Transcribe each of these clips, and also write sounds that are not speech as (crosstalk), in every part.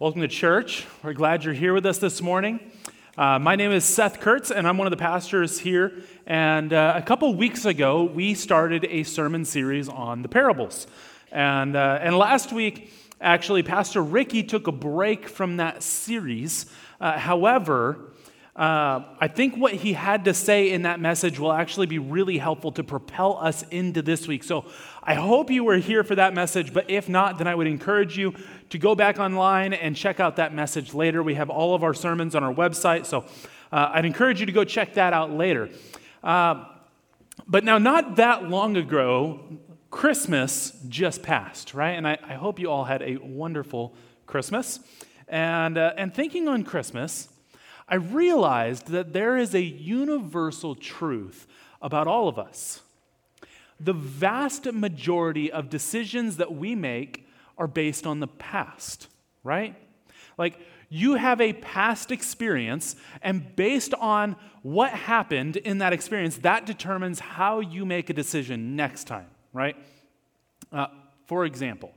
Welcome to church. We're glad you're here with us this morning. Uh, my name is Seth Kurtz, and I'm one of the pastors here. And uh, a couple weeks ago, we started a sermon series on the parables. And, uh, and last week, actually, Pastor Ricky took a break from that series. Uh, however, uh, I think what he had to say in that message will actually be really helpful to propel us into this week. So I hope you were here for that message, but if not, then I would encourage you to go back online and check out that message later. We have all of our sermons on our website, so uh, I'd encourage you to go check that out later. Uh, but now, not that long ago, Christmas just passed, right? And I, I hope you all had a wonderful Christmas. And, uh, and thinking on Christmas, I realized that there is a universal truth about all of us. The vast majority of decisions that we make are based on the past, right? Like, you have a past experience, and based on what happened in that experience, that determines how you make a decision next time, right? Uh, for example,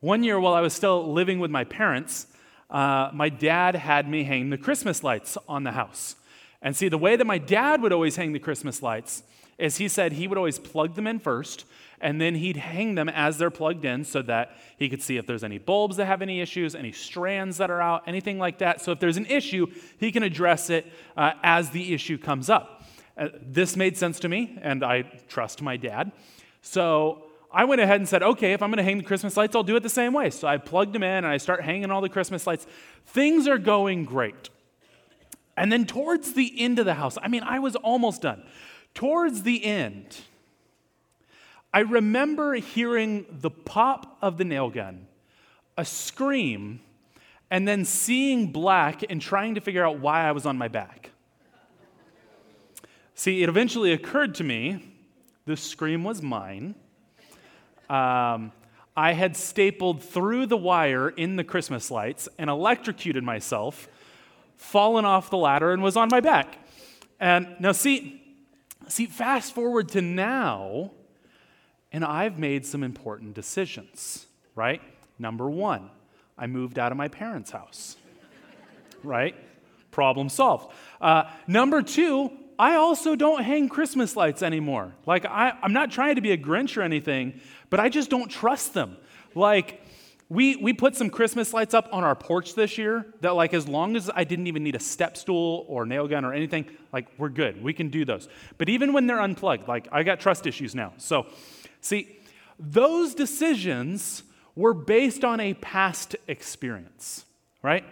one year while I was still living with my parents, uh, my dad had me hang the Christmas lights on the house. And see, the way that my dad would always hang the Christmas lights is he said he would always plug them in first, and then he'd hang them as they're plugged in so that he could see if there's any bulbs that have any issues, any strands that are out, anything like that. So if there's an issue, he can address it uh, as the issue comes up. Uh, this made sense to me, and I trust my dad. So I went ahead and said, okay, if I'm going to hang the Christmas lights, I'll do it the same way. So I plugged them in and I start hanging all the Christmas lights. Things are going great. And then towards the end of the house, I mean, I was almost done. Towards the end, I remember hearing the pop of the nail gun, a scream, and then seeing black and trying to figure out why I was on my back. See, it eventually occurred to me the scream was mine. Um, I had stapled through the wire in the Christmas lights and electrocuted myself, fallen off the ladder, and was on my back. And now, see, see, fast forward to now, and I've made some important decisions, right? Number one, I moved out of my parents' house, right? Problem solved. Uh, number two, I also don't hang Christmas lights anymore. Like, I, I'm not trying to be a Grinch or anything, but I just don't trust them. Like, we, we put some Christmas lights up on our porch this year that, like, as long as I didn't even need a step stool or nail gun or anything, like, we're good. We can do those. But even when they're unplugged, like, I got trust issues now. So, See, those decisions were based on a past experience, right?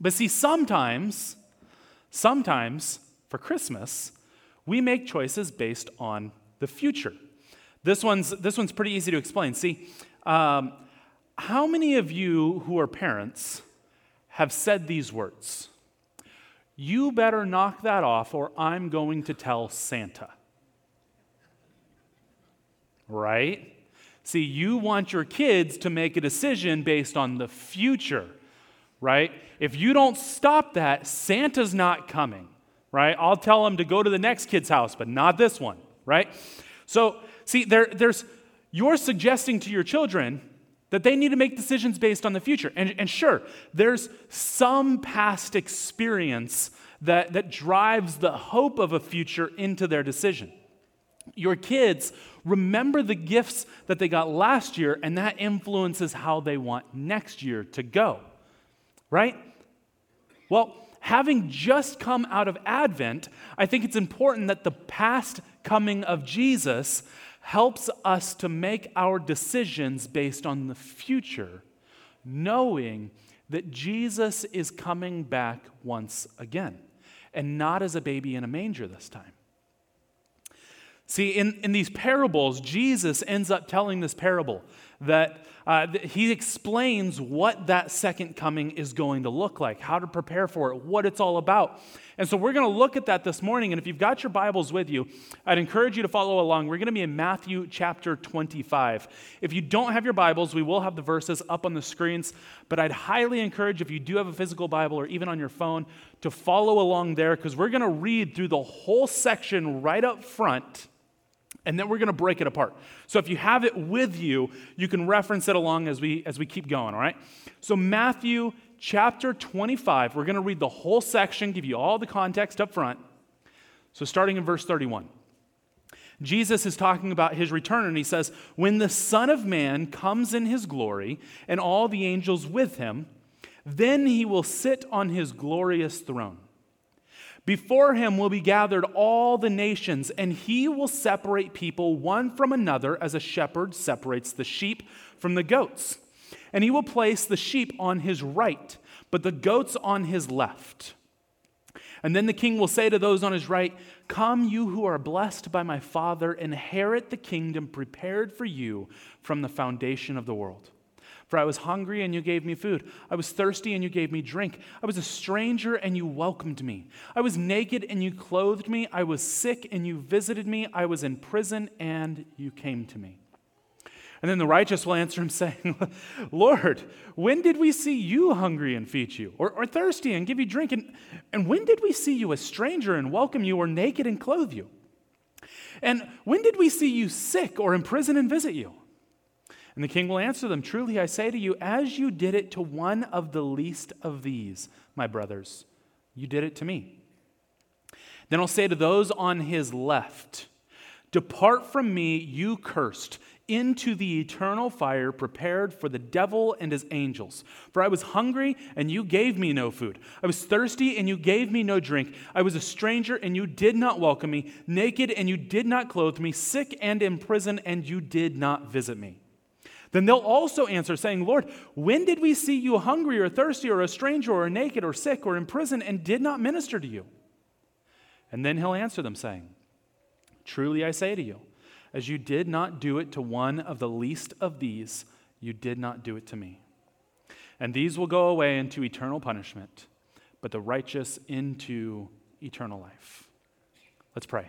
But see, sometimes, sometimes for Christmas, we make choices based on the future. This one's, this one's pretty easy to explain. See, um, how many of you who are parents have said these words? You better knock that off, or I'm going to tell Santa right? See, you want your kids to make a decision based on the future, right? If you don't stop that, Santa's not coming, right? I'll tell them to go to the next kid's house, but not this one, right? So, see, there, there's, you're suggesting to your children that they need to make decisions based on the future. And, and sure, there's some past experience that, that drives the hope of a future into their decision. Your kids remember the gifts that they got last year, and that influences how they want next year to go. Right? Well, having just come out of Advent, I think it's important that the past coming of Jesus helps us to make our decisions based on the future, knowing that Jesus is coming back once again, and not as a baby in a manger this time. See, in, in these parables, Jesus ends up telling this parable that uh, he explains what that second coming is going to look like, how to prepare for it, what it's all about. And so we're going to look at that this morning. And if you've got your Bibles with you, I'd encourage you to follow along. We're going to be in Matthew chapter 25. If you don't have your Bibles, we will have the verses up on the screens. But I'd highly encourage, if you do have a physical Bible or even on your phone, to follow along there because we're going to read through the whole section right up front and then we're going to break it apart. So if you have it with you, you can reference it along as we as we keep going, all right? So Matthew chapter 25, we're going to read the whole section, give you all the context up front. So starting in verse 31. Jesus is talking about his return, and he says, When the Son of Man comes in his glory, and all the angels with him, then he will sit on his glorious throne. Before him will be gathered all the nations, and he will separate people one from another as a shepherd separates the sheep from the goats. And he will place the sheep on his right, but the goats on his left. And then the king will say to those on his right, Come, you who are blessed by my Father, inherit the kingdom prepared for you from the foundation of the world. For I was hungry and you gave me food. I was thirsty and you gave me drink. I was a stranger and you welcomed me. I was naked and you clothed me. I was sick and you visited me. I was in prison and you came to me. And then the righteous will answer him, (laughs) saying, Lord, when did we see you hungry and feed you, or, or thirsty and give you drink? And, and when did we see you a stranger and welcome you, or naked and clothe you? And when did we see you sick or in prison and visit you? And the king will answer them Truly I say to you, as you did it to one of the least of these, my brothers, you did it to me. Then I'll say to those on his left, Depart from me, you cursed, into the eternal fire prepared for the devil and his angels. For I was hungry, and you gave me no food. I was thirsty, and you gave me no drink. I was a stranger, and you did not welcome me. Naked, and you did not clothe me. Sick and in prison, and you did not visit me. Then they'll also answer, saying, Lord, when did we see you hungry or thirsty or a stranger or naked or sick or in prison and did not minister to you? And then he'll answer them, saying, Truly I say to you, as you did not do it to one of the least of these, you did not do it to me. And these will go away into eternal punishment, but the righteous into eternal life. Let's pray.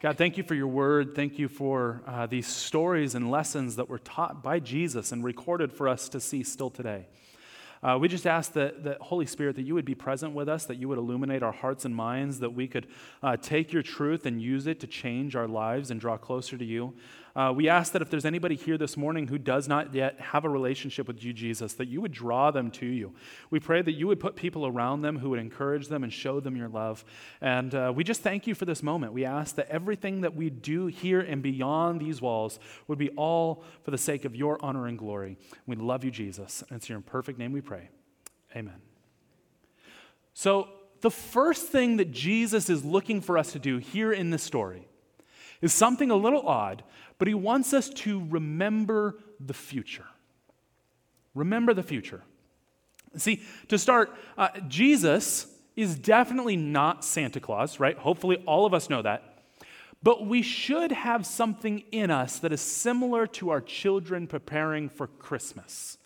God, thank you for your word. Thank you for uh, these stories and lessons that were taught by Jesus and recorded for us to see still today. Uh, we just ask that, that, Holy Spirit, that you would be present with us, that you would illuminate our hearts and minds, that we could uh, take your truth and use it to change our lives and draw closer to you. Uh, we ask that if there's anybody here this morning who does not yet have a relationship with you, Jesus, that you would draw them to you. We pray that you would put people around them who would encourage them and show them your love. And uh, we just thank you for this moment. We ask that everything that we do here and beyond these walls would be all for the sake of your honor and glory. We love you, Jesus. And it's your perfect name we pray. Amen. So, the first thing that Jesus is looking for us to do here in this story is something a little odd, but he wants us to remember the future. Remember the future. See, to start, uh, Jesus is definitely not Santa Claus, right? Hopefully, all of us know that. But we should have something in us that is similar to our children preparing for Christmas,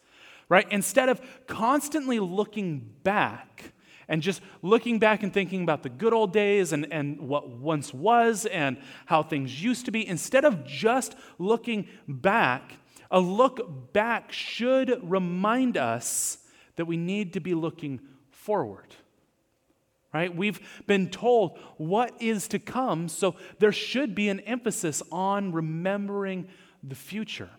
right? Instead of constantly looking back, and just looking back and thinking about the good old days and, and what once was and how things used to be, instead of just looking back, a look back should remind us that we need to be looking forward. Right? We've been told what is to come, so there should be an emphasis on remembering the future.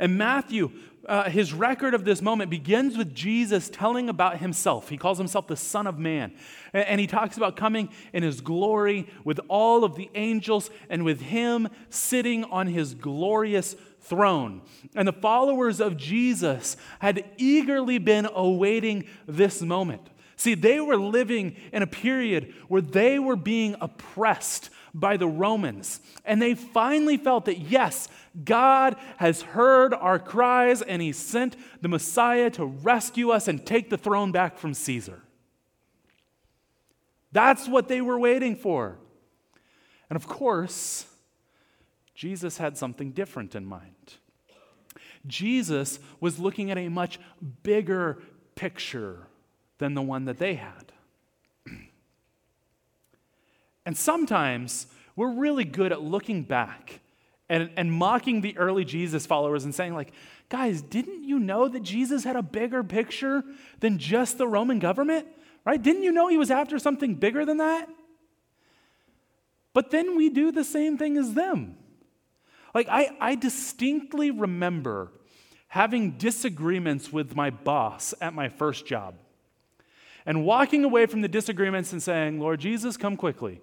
And Matthew uh, his record of this moment begins with Jesus telling about himself. He calls himself the Son of Man. And, and he talks about coming in his glory with all of the angels and with him sitting on his glorious throne. And the followers of Jesus had eagerly been awaiting this moment. See, they were living in a period where they were being oppressed by the Romans. And they finally felt that, yes, God has heard our cries and he sent the Messiah to rescue us and take the throne back from Caesar. That's what they were waiting for. And of course, Jesus had something different in mind. Jesus was looking at a much bigger picture than the one that they had. And sometimes we're really good at looking back and, and mocking the early Jesus followers and saying, like, guys, didn't you know that Jesus had a bigger picture than just the Roman government? Right? Didn't you know he was after something bigger than that? But then we do the same thing as them. Like, I, I distinctly remember having disagreements with my boss at my first job and walking away from the disagreements and saying, Lord Jesus, come quickly.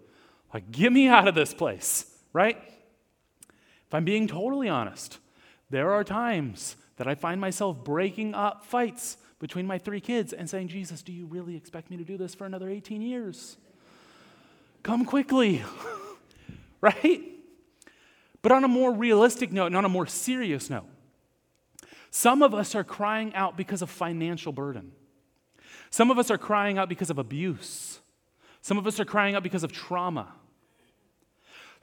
Like, get me out of this place, right? If I'm being totally honest, there are times that I find myself breaking up fights between my three kids and saying, Jesus, do you really expect me to do this for another 18 years? Come quickly, (laughs) right? But on a more realistic note and on a more serious note, some of us are crying out because of financial burden. Some of us are crying out because of abuse. Some of us are crying out because of trauma.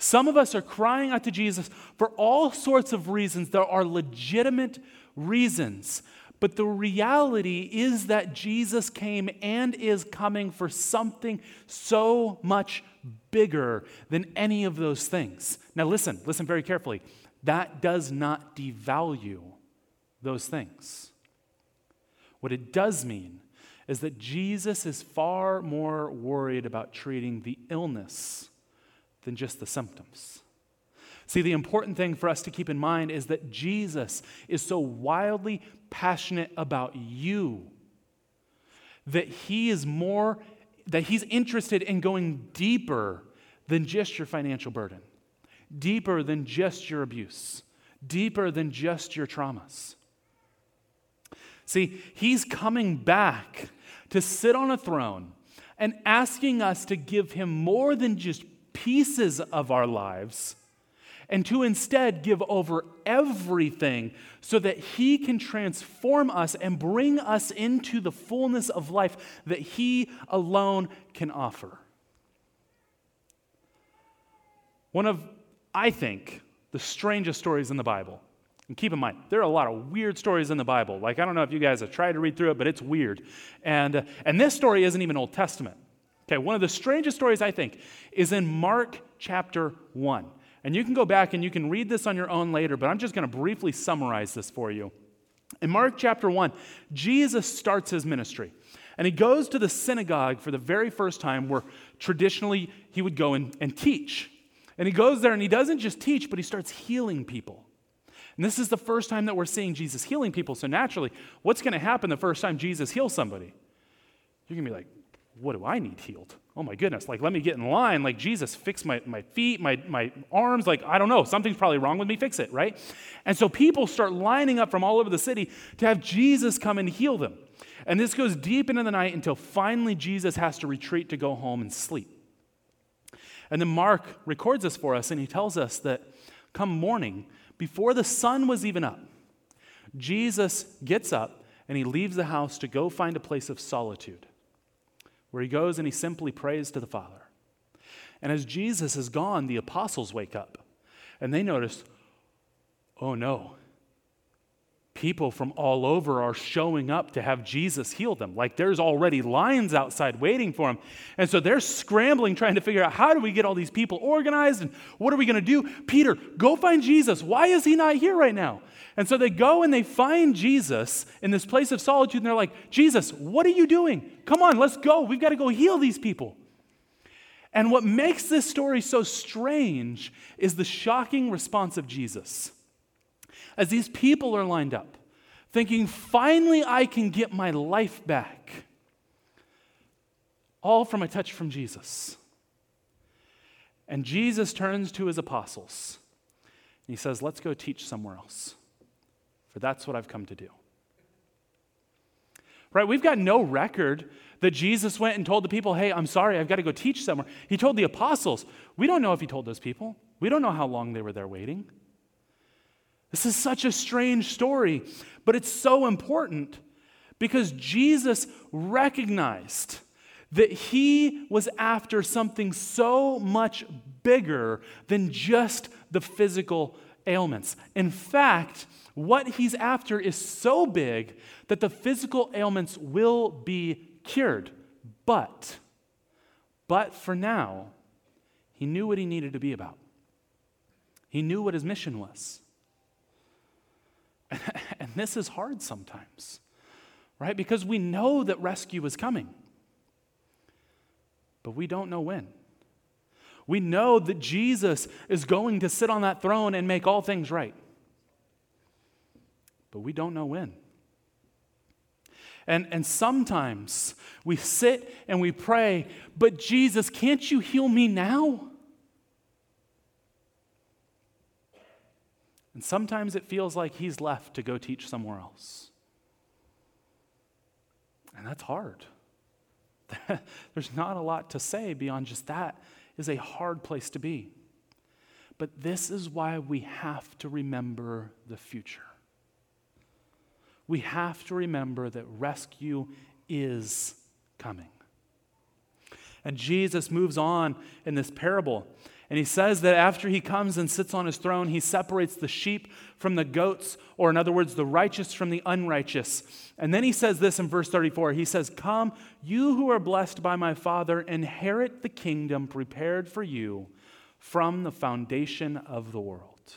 Some of us are crying out to Jesus for all sorts of reasons. There are legitimate reasons. But the reality is that Jesus came and is coming for something so much bigger than any of those things. Now, listen, listen very carefully. That does not devalue those things. What it does mean is that Jesus is far more worried about treating the illness than just the symptoms. See, the important thing for us to keep in mind is that Jesus is so wildly passionate about you that he is more, that he's interested in going deeper than just your financial burden, deeper than just your abuse, deeper than just your traumas. See, he's coming back to sit on a throne and asking us to give him more than just pieces of our lives and to instead give over everything so that He can transform us and bring us into the fullness of life that He alone can offer. One of, I think, the strangest stories in the Bible. And keep in mind, there are a lot of weird stories in the Bible. Like, I don't know if you guys have tried to read through it, but it's weird. And, and this story isn't even Old Testament. Okay, one of the strangest stories I think is in Mark chapter 1. And you can go back and you can read this on your own later, but I'm just going to briefly summarize this for you. In Mark chapter 1, Jesus starts his ministry. And he goes to the synagogue for the very first time where traditionally he would go and, and teach. And he goes there and he doesn't just teach, but he starts healing people. And this is the first time that we're seeing Jesus healing people. So naturally, what's going to happen the first time Jesus heals somebody? You're going to be like, what do I need healed? Oh my goodness, like let me get in line. Like Jesus, fix my, my feet, my, my arms. Like, I don't know, something's probably wrong with me, fix it, right? And so people start lining up from all over the city to have Jesus come and heal them. And this goes deep into the night until finally Jesus has to retreat to go home and sleep. And then Mark records this for us, and he tells us that come morning, before the sun was even up, Jesus gets up and he leaves the house to go find a place of solitude where he goes and he simply prays to the Father. And as Jesus is gone, the apostles wake up and they notice, oh no, people from all over are showing up to have Jesus heal them. Like there's already lines outside waiting for him. And so they're scrambling, trying to figure out how do we get all these people organized and what are we going to do? Peter, go find Jesus. Why is he not here right now? And so they go and they find Jesus in this place of solitude, and they're like, Jesus, what are you doing? Come on, let's go. We've got to go heal these people. And what makes this story so strange is the shocking response of Jesus. As these people are lined up, thinking, finally, I can get my life back, all from a touch from Jesus. And Jesus turns to his apostles and he says, Let's go teach somewhere else for that's what I've come to do. Right? We've got no record that Jesus went and told the people, hey, I'm sorry, I've got to go teach somewhere. He told the apostles. We don't know if he told those people. We don't know how long they were there waiting. This is such a strange story, but it's so important because Jesus recognized that he was after something so much bigger than just the physical ailments. In fact, what he's after is so big that the physical ailments will be cured. But, but for now, he knew what he needed to be about. He knew what his mission was. (laughs) And this is hard sometimes, right? Because we know that rescue is coming, but we don't know when. We know that Jesus is going to sit on that throne and make all things right, but we don't know when. And, and sometimes we sit and we pray, but Jesus, can't you heal me now? And sometimes it feels like he's left to go teach somewhere else. And that's hard. (laughs) There's not a lot to say beyond just that is a hard place to be. But this is why we have to remember the future. We have to remember that rescue is coming. And Jesus moves on in this parable and he says that after he comes and sits on his throne, he separates the sheep from the goats, or in other words, the righteous from the unrighteous. And then he says this in verse 34 He says, Come, you who are blessed by my Father, inherit the kingdom prepared for you from the foundation of the world.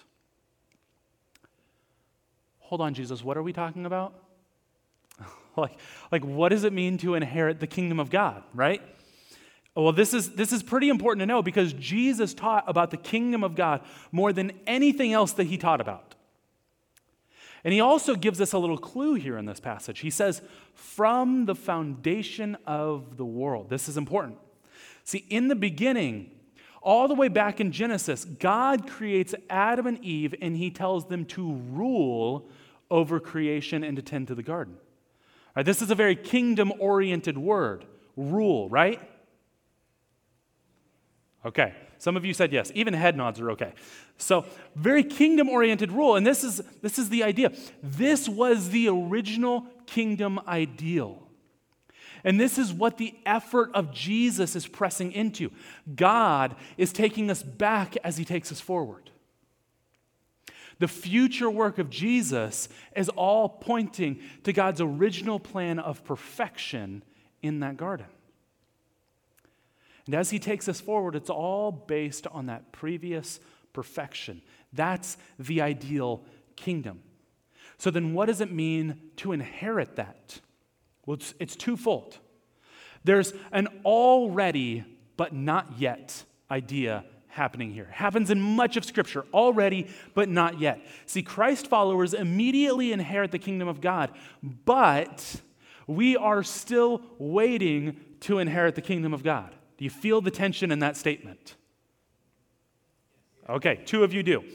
Hold on, Jesus, what are we talking about? (laughs) like, like, what does it mean to inherit the kingdom of God, right? Well, this is, this is pretty important to know because Jesus taught about the kingdom of God more than anything else that he taught about. And he also gives us a little clue here in this passage. He says, from the foundation of the world. This is important. See, in the beginning, all the way back in Genesis, God creates Adam and Eve and he tells them to rule over creation and to tend to the garden. Right, this is a very kingdom oriented word rule, right? Okay. Some of you said yes. Even head nods are okay. So, very kingdom oriented rule. And this is, this is the idea. This was the original kingdom ideal. And this is what the effort of Jesus is pressing into. God is taking us back as he takes us forward. The future work of Jesus is all pointing to God's original plan of perfection in that garden. And as he takes us forward, it's all based on that previous perfection. That's the ideal kingdom. So then, what does it mean to inherit that? Well, it's, it's twofold. There's an already but not yet idea happening here. Happens in much of Scripture, already but not yet. See, Christ followers immediately inherit the kingdom of God, but we are still waiting to inherit the kingdom of God. Do you feel the tension in that statement? Okay, two of you do.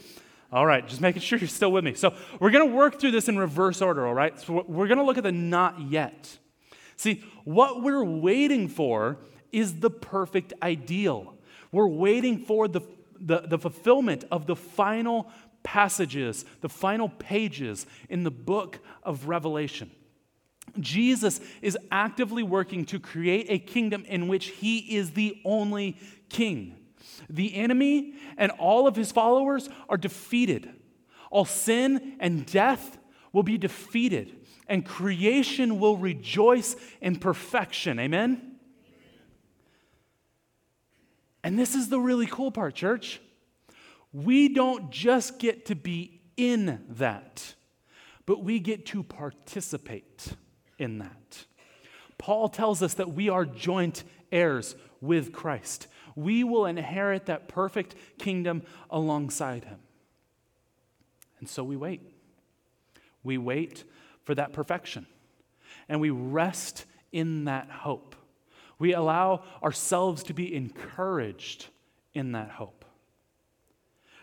All right, just making (laughs) sure you're still with me. So, we're going to work through this in reverse order, all right? So, we're going to look at the not yet. See, what we're waiting for is the perfect ideal. We're waiting for the, the, the fulfillment of the final passages, the final pages in the book of Revelation. Jesus is actively working to create a kingdom in which he is the only king. The enemy and all of his followers are defeated. All sin and death will be defeated, and creation will rejoice in perfection. Amen? And this is the really cool part, church. We don't just get to be in that, but we get to participate in that. Paul tells us that we are joint heirs with Christ. We will inherit that perfect kingdom alongside him. And so we wait. We wait for that perfection. And we rest in that hope. We allow ourselves to be encouraged in that hope.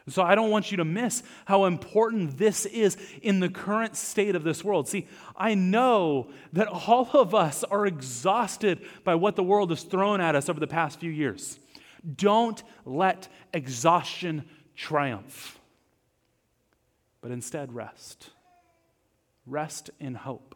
So I don't want you to miss how important this is in the current state of this world. See, I know that all of us are exhausted by what the world has thrown at us over the past few years. Don't let exhaustion triumph, but instead rest. Rest in hope.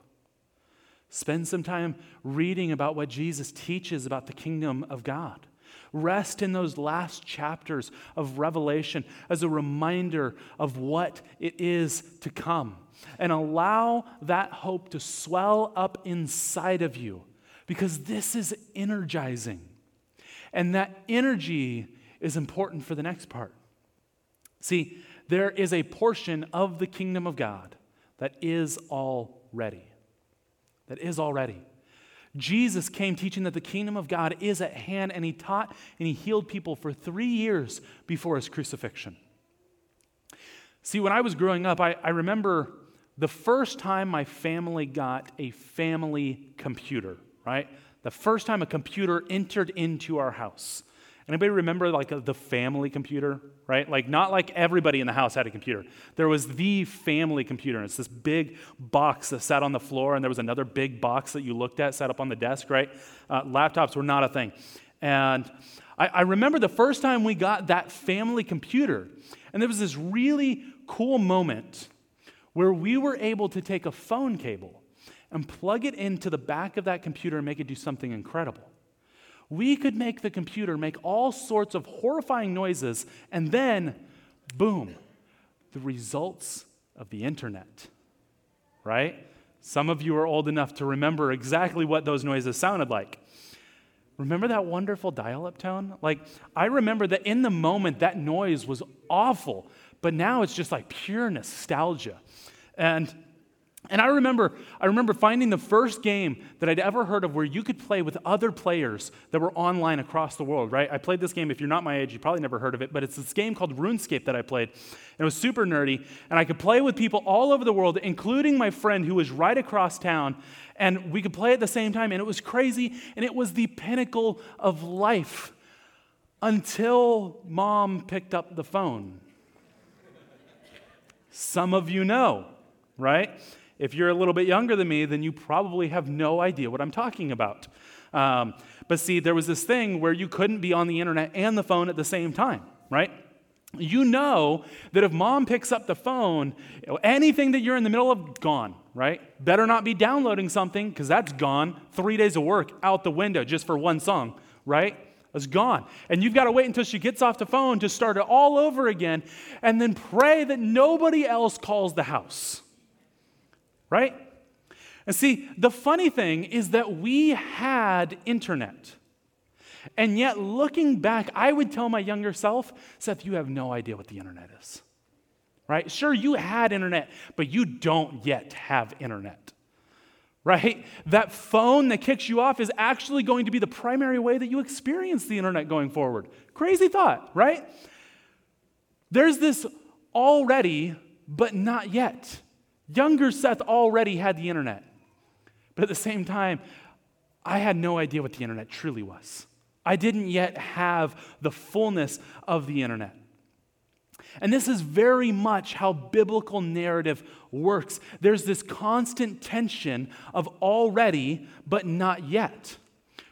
Spend some time reading about what Jesus teaches about the kingdom of God. Rest in those last chapters of Revelation as a reminder of what it is to come. And allow that hope to swell up inside of you because this is energizing. And that energy is important for the next part. See, there is a portion of the kingdom of God that is already. That is already. Jesus came teaching that the kingdom of God is at hand, and he taught and he healed people for three years before his crucifixion. See, when I was growing up, I, I remember the first time my family got a family computer, right? The first time a computer entered into our house. Anybody remember like the family computer, right? Like not like everybody in the house had a computer. There was the family computer. And it's this big box that sat on the floor, and there was another big box that you looked at, sat up on the desk, right? Uh, laptops were not a thing. And I, I remember the first time we got that family computer, and there was this really cool moment where we were able to take a phone cable and plug it into the back of that computer and make it do something incredible we could make the computer make all sorts of horrifying noises, and then, boom, the results of the internet. Right? Some of you are old enough to remember exactly what those noises sounded like. Remember that wonderful dial up tone? Like, I remember that in the moment that noise was awful, but now it's just like pure nostalgia. And and I remember, I remember finding the first game that I'd ever heard of where you could play with other players that were online across the world, right? I played this game. If you're not my age, you probably never heard of it, but it's this game called RuneScape that I played. And it was super nerdy, and I could play with people all over the world, including my friend who was right across town, and we could play at the same time, and it was crazy, and it was the pinnacle of life until mom picked up the phone. Some of you know, right? If you're a little bit younger than me, then you probably have no idea what I'm talking about. Um, but see, there was this thing where you couldn't be on the internet and the phone at the same time, right? You know that if mom picks up the phone, anything that you're in the middle of, gone, right? Better not be downloading something because that's gone. Three days of work out the window just for one song, right? It's gone. And you've got to wait until she gets off the phone to start it all over again and then pray that nobody else calls the house right? And see, the funny thing is that we had internet. And yet, looking back, I would tell my younger self, Seth, you have no idea what the internet is. Right? Sure, you had internet, but you don't yet have internet. Right? That phone that kicks you off is actually going to be the primary way that you experience the internet going forward. Crazy thought, right? There's this already, but not yet. Younger Seth already had the internet. But at the same time, I had no idea what the internet truly was. I didn't yet have the fullness of the internet. And this is very much how biblical narrative works. There's this constant tension of already, but not yet.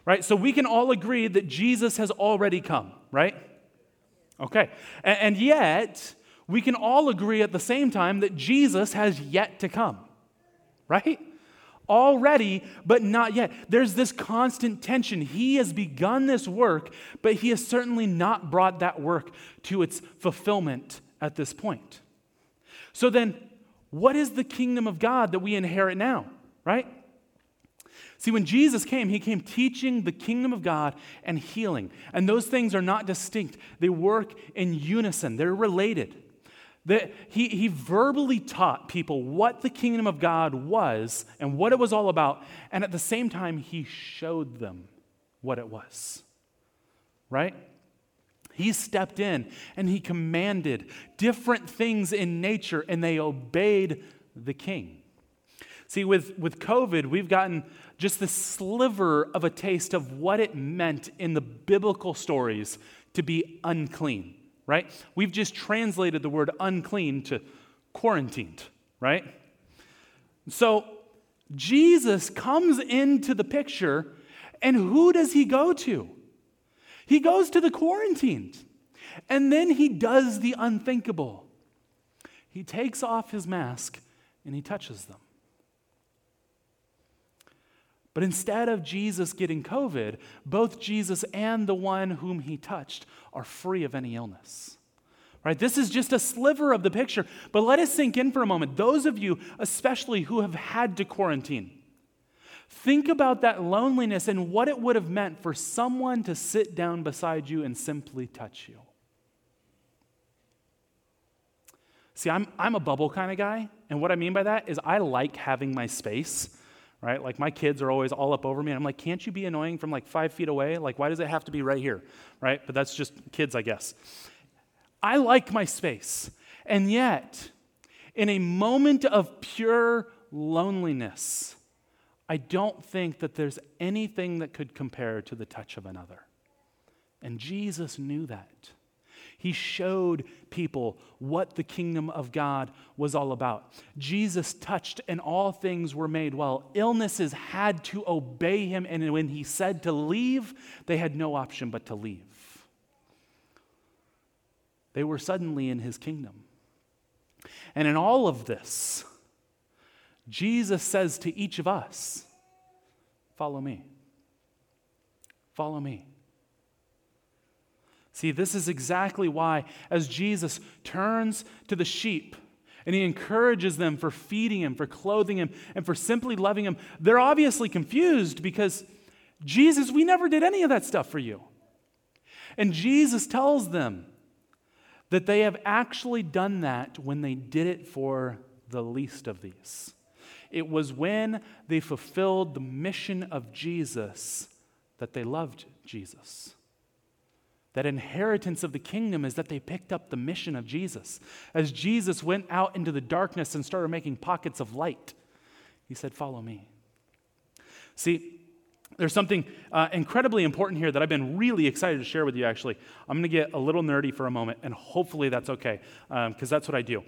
Right? So we can all agree that Jesus has already come, right? Okay. And, yet, we can all agree at the same time that Jesus has yet to come, right? Already, but not yet. There's this constant tension. He has begun this work, but he has certainly not brought that work to its fulfillment at this point. So then, what is the kingdom of God that we inherit now, right? See, when Jesus came, he came teaching the kingdom of God and healing. And those things are not distinct, they work in unison, they're related. That he, he verbally taught people what the kingdom of God was and what it was all about, and at the same time, he showed them what it was. Right? He stepped in and he commanded different things in nature, and they obeyed the king. See, with, with COVID, we've gotten just the sliver of a taste of what it meant in the biblical stories to be unclean right? We've just translated the word unclean to quarantined, right? So Jesus comes into the picture, and who does he go to? He goes to the quarantined. And then he does the unthinkable. He takes off his mask and he touches them. But instead of Jesus getting COVID, both Jesus and the one whom he touched are free of any illness. Right? This is just a sliver of the picture, but let us sink in for a moment. Those of you, especially who have had to quarantine, think about that loneliness and what it would have meant for someone to sit down beside you and simply touch you. See, I'm, I'm a bubble kind of guy, and what I mean by that is I like having my space right? Like my kids are always all up over me. and I'm like, can't you be annoying from like five feet away? Like, why does it have to be right here, right? But that's just kids, I guess. I like my space. And yet, in a moment of pure loneliness, I don't think that there's anything that could compare to the touch of another. And Jesus knew that. He showed people what the kingdom of God was all about. Jesus touched, and all things were made well. Illnesses had to obey him, and when he said to leave, they had no option but to leave. They were suddenly in his kingdom. And in all of this, Jesus says to each of us, Follow me. Follow me. See, this is exactly why, as Jesus turns to the sheep and he encourages them for feeding him, for clothing him, and for simply loving him, they're obviously confused because Jesus, we never did any of that stuff for you. And Jesus tells them that they have actually done that when they did it for the least of these. It was when they fulfilled the mission of Jesus that they loved Jesus. That inheritance of the kingdom is that they picked up the mission of Jesus. As Jesus went out into the darkness and started making pockets of light, he said, Follow me. See, there's something uh, incredibly important here that I've been really excited to share with you, actually. I'm going to get a little nerdy for a moment, and hopefully that's okay, because um, that's what I do.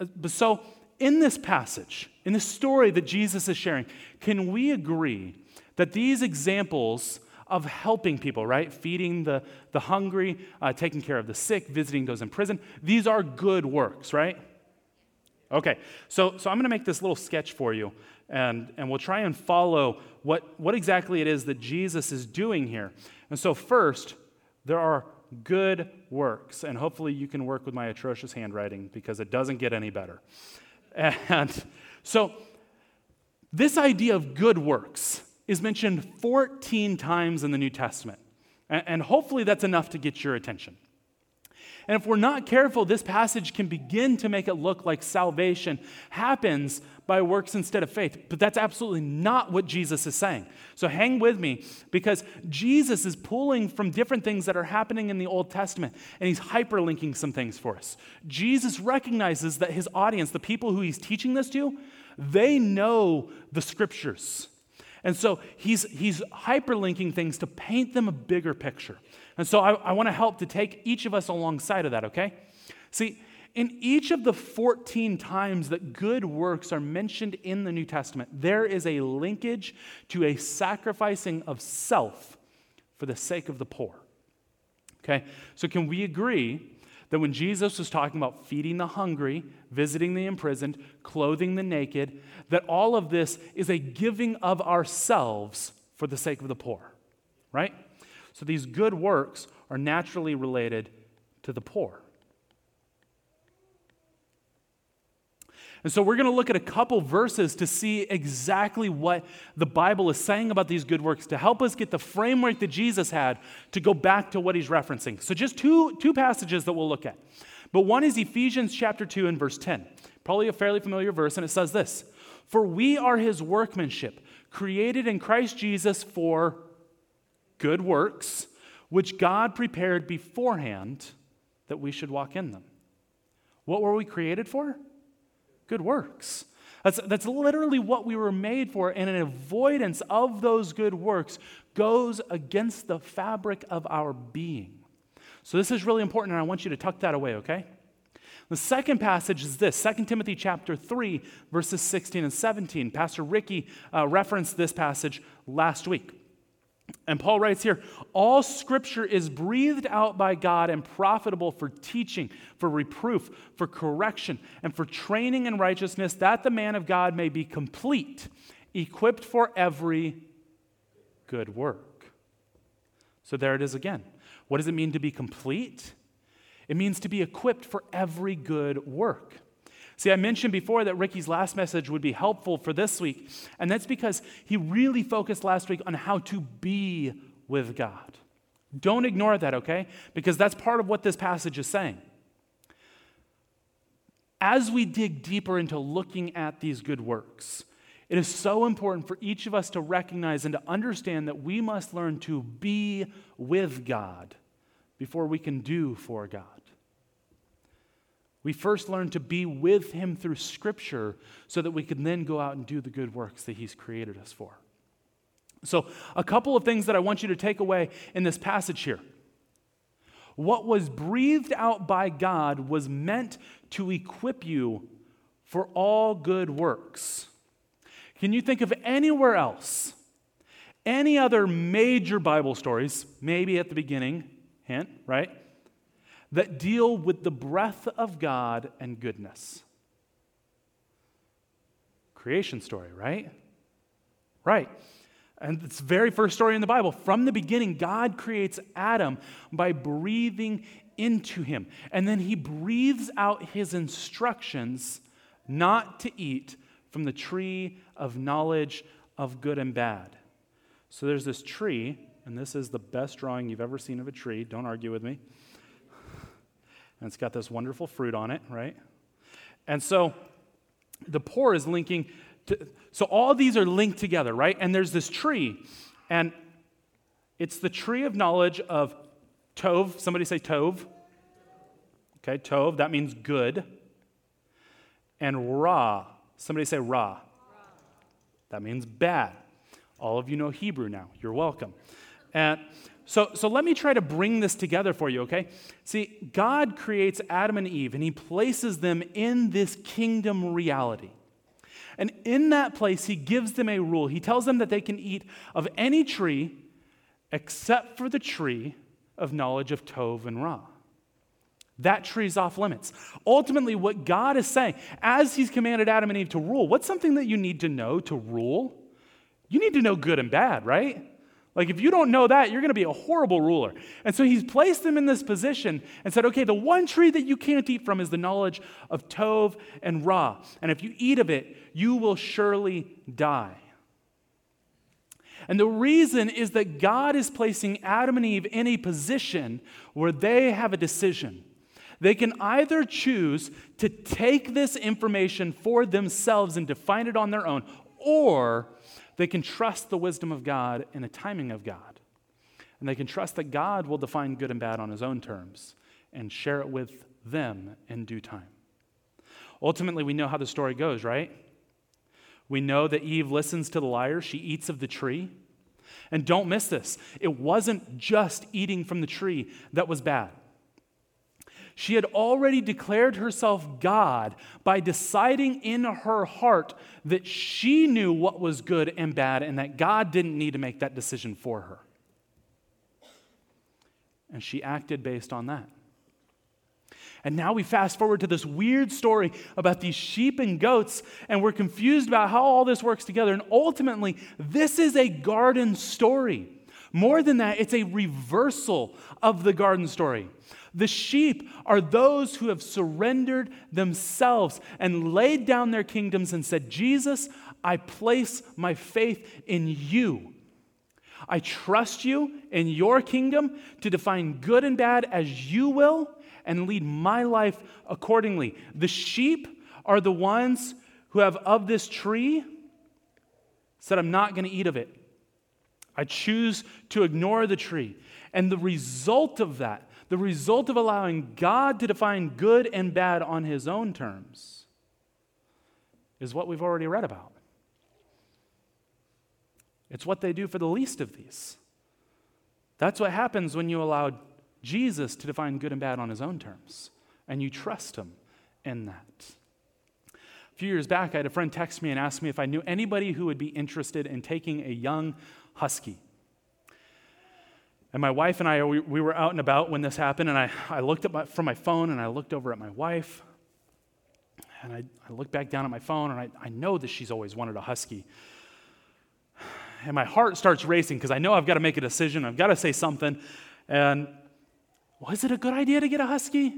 Uh, but so, in this passage, in the story that Jesus is sharing, can we agree that these examples of helping people, right? Feeding the, the hungry, uh, taking care of the sick, visiting those in prison. These are good works, right? Okay, so, so I'm going to make this little sketch for you, and, and we'll try and follow what, what exactly it is that Jesus is doing here. And so, first, there are good works, and hopefully you can work with my atrocious handwriting because it doesn't get any better. (laughs) And so, this idea of good works is mentioned 14 times in the New Testament. And hopefully that's enough to get your attention. And if we're not careful, this passage can begin to make it look like salvation happens by works instead of faith. But that's absolutely not what Jesus is saying. So hang with me because Jesus is pulling from different things that are happening in the Old Testament and he's hyperlinking some things for us. Jesus recognizes that his audience, the people who he's teaching this to, they know the scriptures. And so he's, he's hyperlinking things to paint them a bigger picture. And so I, I want to help to take each of us alongside of that, okay? See, in each of the 14 times that good works are mentioned in the New Testament, there is a linkage to a sacrificing of self for the sake of the poor. Okay? So, can we agree that when Jesus was talking about feeding the hungry, visiting the imprisoned, clothing the naked, that all of this is a giving of ourselves for the sake of the poor, right? So these good works are naturally related to the poor. And so we're going to look at a couple verses to see exactly what the Bible is saying about these good works to help us get the framework that Jesus had to go back to what he's referencing. So just two, two passages that we'll look at. But one is Ephesians chapter 2 and verse 10. Probably a fairly familiar verse, and it says this For we are his workmanship, created in Christ Jesus for good works, which God prepared beforehand that we should walk in them. What were we created for? Good works. That's, that's literally what we were made for, and an avoidance of those good works goes against the fabric of our being. So, this is really important, and I want you to tuck that away, okay? The second passage is this 2 Timothy chapter 3, verses 16 and 17. Pastor Ricky uh, referenced this passage last week. And Paul writes here all scripture is breathed out by God and profitable for teaching, for reproof, for correction, and for training in righteousness, that the man of God may be complete, equipped for every good work. So there it is again. What does it mean to be complete? It means to be equipped for every good work. See, I mentioned before that Ricky's last message would be helpful for this week, and that's because he really focused last week on how to be with God. Don't ignore that, okay? Because that's part of what this passage is saying. As we dig deeper into looking at these good works, it is so important for each of us to recognize and to understand that we must learn to be with God before we can do for God. We first learn to be with Him through Scripture so that we can then go out and do the good works that He's created us for. So, a couple of things that I want you to take away in this passage here. What was breathed out by God was meant to equip you for all good works. Can you think of anywhere else, any other major Bible stories, maybe at the beginning, hint, right? That deal with the breath of God and goodness. Creation story, right? Right. And it's the very first story in the Bible. From the beginning, God creates Adam by breathing into him. And then he breathes out his instructions not to eat from the tree of knowledge of good and bad. So there's this tree, and this is the best drawing you've ever seen of a tree. Don't argue with me and it's got this wonderful fruit on it, right? And so the poor is linking to, so all these are linked together, right? And there's this tree, and it's the tree of knowledge of Tov. Somebody say Tov. Okay, Tov, that means good. And Ra, somebody say Ra. Ra. That means bad. All of you know Hebrew now. You're welcome. And so, so let me try to bring this together for you, okay? See, God creates Adam and Eve and he places them in this kingdom reality. And in that place, he gives them a rule. He tells them that they can eat of any tree except for the tree of knowledge of Tov and Ra. That tree's off limits. Ultimately, what God is saying, as He's commanded Adam and Eve to rule, what's something that you need to know to rule? You need to know good and bad, right? Like, if you don't know that, you're going to be a horrible ruler. And so he's placed them in this position and said, okay, the one tree that you can't eat from is the knowledge of Tov and Ra. And if you eat of it, you will surely die. And the reason is that God is placing Adam and Eve in a position where they have a decision. They can either choose to take this information for themselves and define it on their own, or they can trust the wisdom of God and the timing of God. And they can trust that God will define good and bad on his own terms and share it with them in due time. Ultimately, we know how the story goes, right? We know that Eve listens to the liar, she eats of the tree. And don't miss this it wasn't just eating from the tree that was bad. She had already declared herself God by deciding in her heart that she knew what was good and bad and that God didn't need to make that decision for her. And she acted based on that. And now we fast forward to this weird story about these sheep and goats, and we're confused about how all this works together. And ultimately, this is a garden story. More than that, it's a reversal of the garden story. The sheep are those who have surrendered themselves and laid down their kingdoms and said, Jesus, I place my faith in you. I trust you in your kingdom to define good and bad as you will and lead my life accordingly. The sheep are the ones who have of this tree said, I'm not going to eat of it. I choose to ignore the tree. And the result of that the result of allowing God to define good and bad on his own terms is what we've already read about. It's what they do for the least of these. That's what happens when you allow Jesus to define good and bad on his own terms, and you trust him in that. A few years back, I had a friend text me and ask me if I knew anybody who would be interested in taking a young husky and my wife and I, we, we were out and about when this happened, and I, I looked up my, from my phone and I looked over at my wife. And I, I looked back down at my phone, and I, I know that she's always wanted a husky. and my heart starts racing because I know I've got to make a decision. I've got to say something. And was it a good idea to get a husky?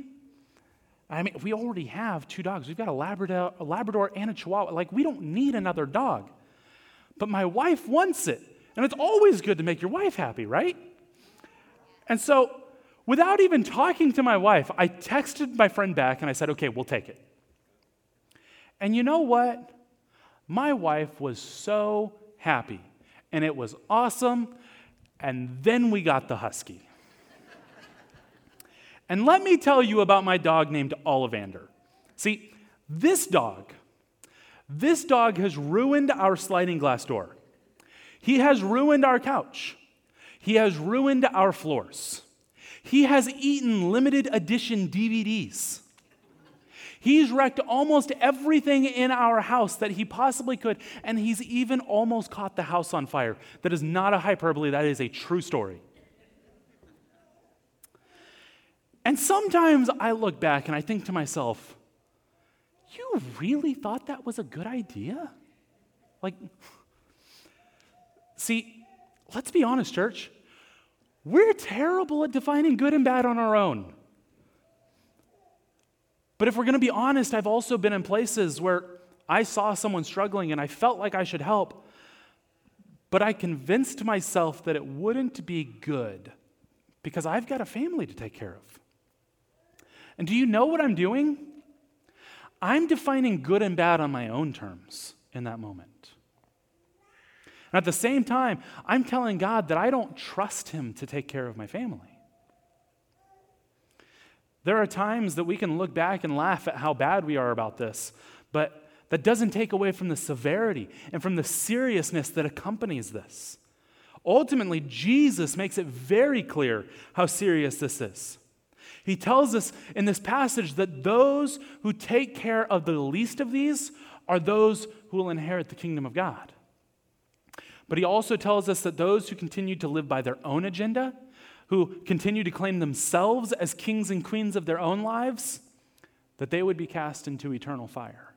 I mean, we already have two dogs. We've got a Labrador, a Labrador and a Chihuahua. Like, we don't need another dog. But my wife wants it. And it's always good to make your wife happy, right? And so, without even talking to my wife, I texted my friend back and I said, okay, we'll take it. And you know what? My wife was so happy, and it was awesome. And then we got the husky. And let me tell you about my dog named Ollivander. See, this dog, this dog has ruined our sliding glass door. He has ruined our couch. He has ruined our floors. He has eaten limited edition DVDs. He's wrecked almost everything in our house that he possibly could, and he's even almost caught the house on fire. That is not a hyperbole, that is a true story. And sometimes I look back and I think to myself, you really thought that was a good idea? Like, see, let's be honest, church. We're terrible at defining good and bad on our own. But if we're going to be honest, I've also been in places where I saw someone struggling and I felt like I should help, but I convinced myself that it wouldn't be good because I've got a family to take care of. And do you know what I'm doing? I'm defining good and bad on my own terms in that moment. And at the same time, I'm telling God that I don't trust Him to take care of my family. There are times that we can look back and laugh at how bad we are about this, but that doesn't take away from the severity and from the seriousness that accompanies this. Ultimately, Jesus makes it very clear how serious this is. He tells us in this passage that those who take care of the least of these are those who will inherit the kingdom of God. But he also tells us that those who continue to live by their own agenda, who continue to claim themselves as kings and queens of their own lives, that they would be cast into eternal fire.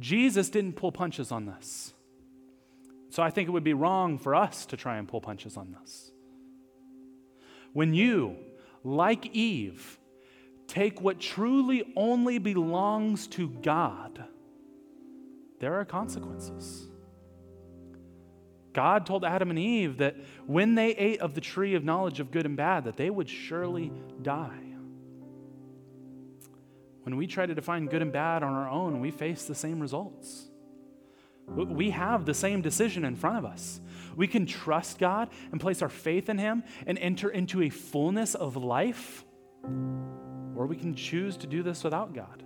Jesus didn't pull punches on this. So I think it would be wrong for us to try and pull punches on this. When you like Eve, take what truly only belongs to God, there are consequences. God told Adam and Eve that when they ate of the tree of knowledge of good and bad, that they would surely die. When we try to define good and bad on our own, we face the same results. We have the same decision in front of us. We can trust God and place our faith in Him and enter into a fullness of life, or we can choose to do this without God.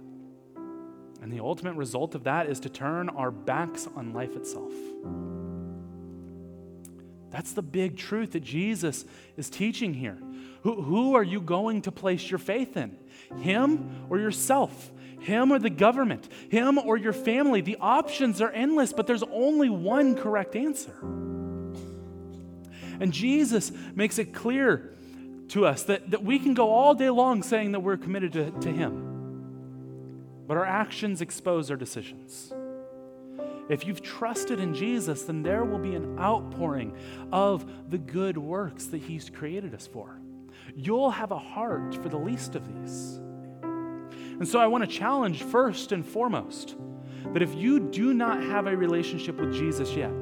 And the ultimate result of that is to turn our backs on life itself. That's the big truth that Jesus is teaching here. Who, who are you going to place your faith in? Him or yourself? Him or the government? Him or your family? The options are endless, but there's only one correct answer. And Jesus makes it clear to us that, that we can go all day long saying that we're committed to, to Him, but our actions expose our decisions. If you've trusted in Jesus, then there will be an outpouring of the good works that He's created us for. You'll have a heart for the least of these. And so I want to challenge first and foremost that if you do not have a relationship with Jesus yet,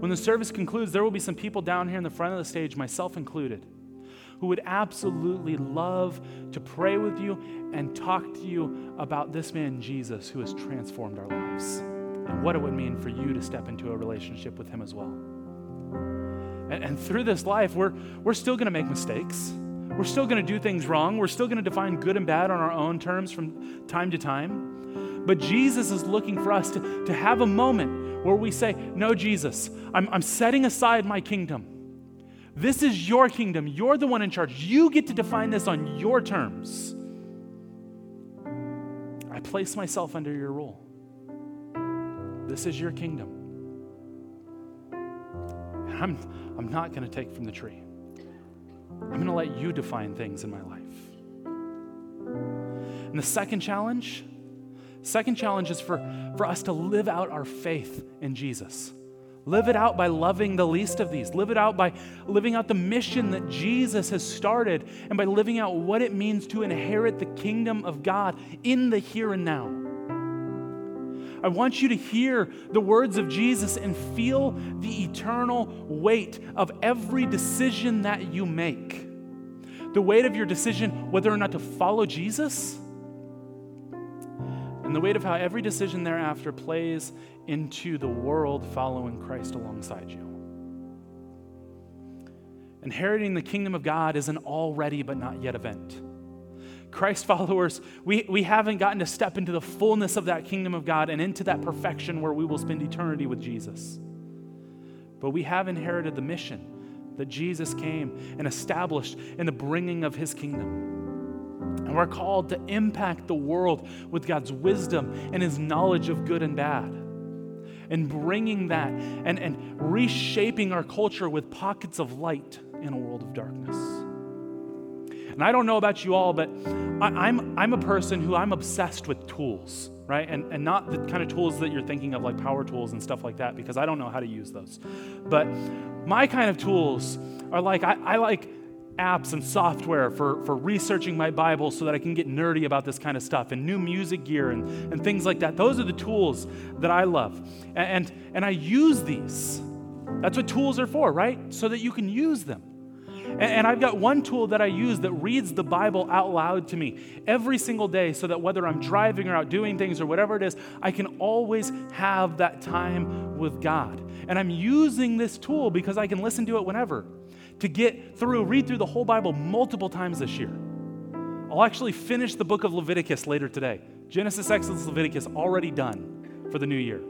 when the service concludes, there will be some people down here in the front of the stage, myself included, who would absolutely love to pray with you and talk to you about this man, Jesus, who has transformed our lives and what it would mean for you to step into a relationship with him as well. And, and through this life, we're, we're still going to make mistakes. We're still going to do things wrong. We're still going to define good and bad on our own terms from time to time. But Jesus is looking for us to, to have a moment where we say, No, Jesus, I'm, I'm setting aside my kingdom. This is your kingdom. You're the one in charge. You get to define this on your terms. I place myself under your rule. This is your kingdom. And I'm, I'm not going to take from the tree. I'm going to let you define things in my life. And the second challenge Second challenge is for, for us to live out our faith in Jesus. Live it out by loving the least of these. Live it out by living out the mission that Jesus has started and by living out what it means to inherit the kingdom of God in the here and now. I want you to hear the words of Jesus and feel the eternal weight of every decision that you make. The weight of your decision whether or not to follow Jesus, and the weight of how every decision thereafter plays into the world following Christ alongside you. Inheriting the kingdom of God is an already but not yet event. Christ (laughs) followers, we, we haven't gotten to step into the fullness of that kingdom of God and into that perfection where we will spend eternity with Jesus. But we have inherited the mission that Jesus came and established in the bringing of his kingdom. And we're called to impact the world with God's wisdom and his knowledge of good and bad. And bringing that and, and reshaping our culture with pockets of light in a world of darkness. And I don't know about you all, but I, I'm, I'm a person who I'm obsessed with tools, right? And, and not the kind of tools that you're thinking of, like power tools and stuff like that, because I don't know how to use those. But my kind of tools are like, I, I like apps and software for, for researching my Bible so that I can get nerdy about this kind of stuff and new music gear and, and things like that. Those are the tools that I love. And, and, and I use these. That's what tools are for, right? So that you can use them. And, I've got one tool that I use that reads the Bible out loud to me every single day so that whether I'm driving or out doing things or whatever it is, I can always have that time with God. And I'm using this tool because I can listen to it whenever to get through, read through the whole Bible multiple times this year. I'll actually finish the book of Leviticus later today. Genesis, Exodus, Leviticus, already done for the new year.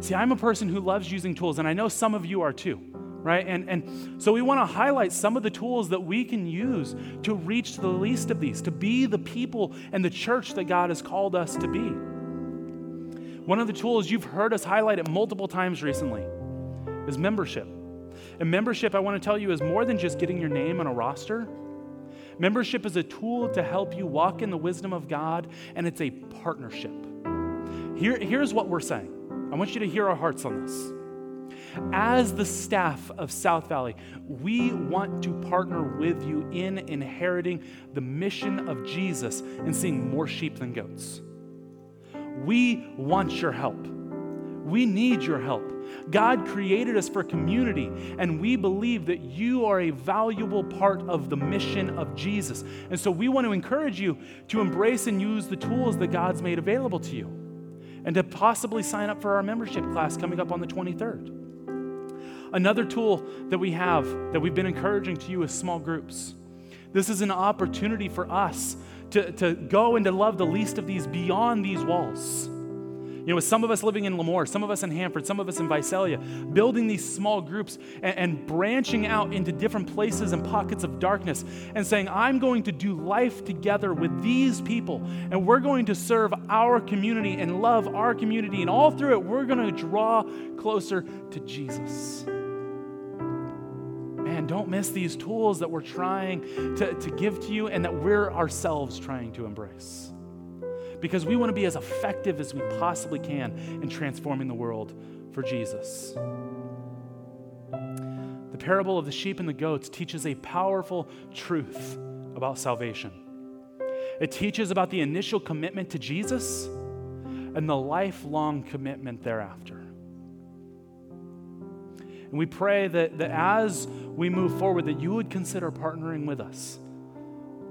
See, I'm a person who loves using tools, and I know some of you are too right? And, and so we want to highlight some of the tools that we can use to reach the least of these, to be the people and the church that God has called us to be. One of the tools you've heard us highlight it multiple times recently is membership. And membership, I want to tell you, is more than just getting your name on a roster. Membership is a tool to help you walk in the wisdom of God, and it's a partnership. Here, here's what we're saying. I want you to hear our hearts on this. As the staff of South Valley, we want to partner with you in inheriting the mission of Jesus and seeing more sheep than goats. We want your help. We need your help. God created us for community, and we believe that you are a valuable part of the mission of Jesus. And so we want to encourage you to embrace and use the tools that God's made available to you and to possibly sign up for our membership class coming up on the 23rd. Another tool that we have that we've been encouraging to you is small groups. This is an opportunity for us to, to go and to love the least of these beyond these walls. You know, with some of us living in Lemoore, some of us in Hanford, some of us in Visalia, building these small groups and, and, branching out into different places and pockets of darkness and saying, I'm going to do life together with these people and we're going to serve our community and love our community. And all through it, we're going to draw closer to Jesus man, don't miss these tools that we're trying to, to give to you and that we're ourselves trying to embrace. Because we want to be as effective as we possibly can in transforming the world for Jesus. The parable of the sheep and the goats teaches a powerful truth about salvation. It teaches about the initial commitment to Jesus and the lifelong commitment thereafter. And we pray that, that as we move forward, that you would consider partnering with us,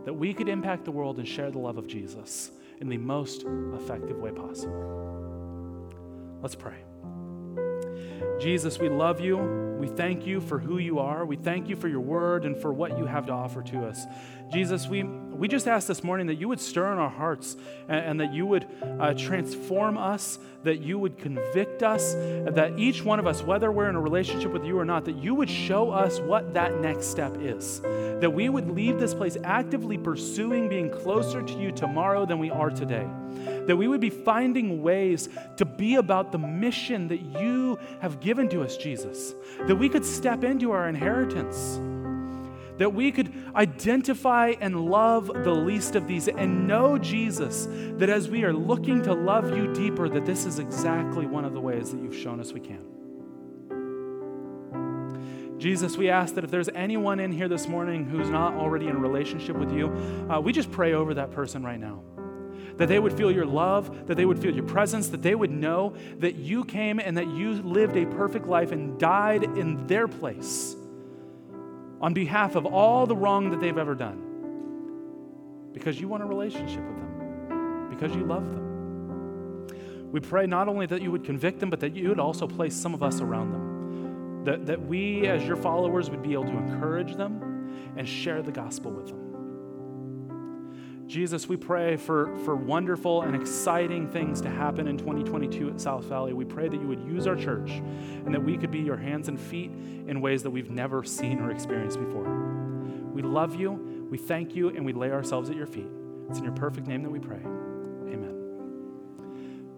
that we could impact the world and share the love of Jesus in the most effective way possible. Let's pray. Jesus, we love you. We thank you for who you are. We thank you for your word and for what you have to offer to us. Jesus, we, we just ask this morning that you would stir in our hearts and, and that you would uh, transform us, that you would convict us, that each one of us, whether we're in a relationship with you or not, that you would show us what that next step is. That we would leave this place actively pursuing being closer to you tomorrow than we are today. That we would be finding ways to be about the mission that you have given to us, Jesus. We could step into our inheritance that we could identify and love the least of these and know Jesus, that as we are looking to love you deeper, that this is exactly one of the ways that you've shown us we can. Jesus, we ask that if there's anyone in here this morning who's not already in a relationship with you, uh, we just pray over that person right now. That they would feel your love, that they would feel your presence, that they would know that you came and that you lived a perfect life and died in their place on behalf of all the wrong that they've ever done. Because you want a relationship with them, because you love them. We pray not only that you would convict them, but that you would also place some of us around them. That, that we, as your followers, would be able to encourage them and share the gospel with them. Jesus, we pray for, for wonderful and exciting things to happen in 2022 at South Valley. We pray that you would use our church and that we could be your hands and feet in ways that we've never seen or experienced before. We love you, we thank you, and we lay ourselves at your feet. It's in your perfect name that we pray. Amen.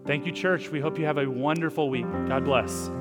Thank you, church. We hope you have a wonderful week. God bless.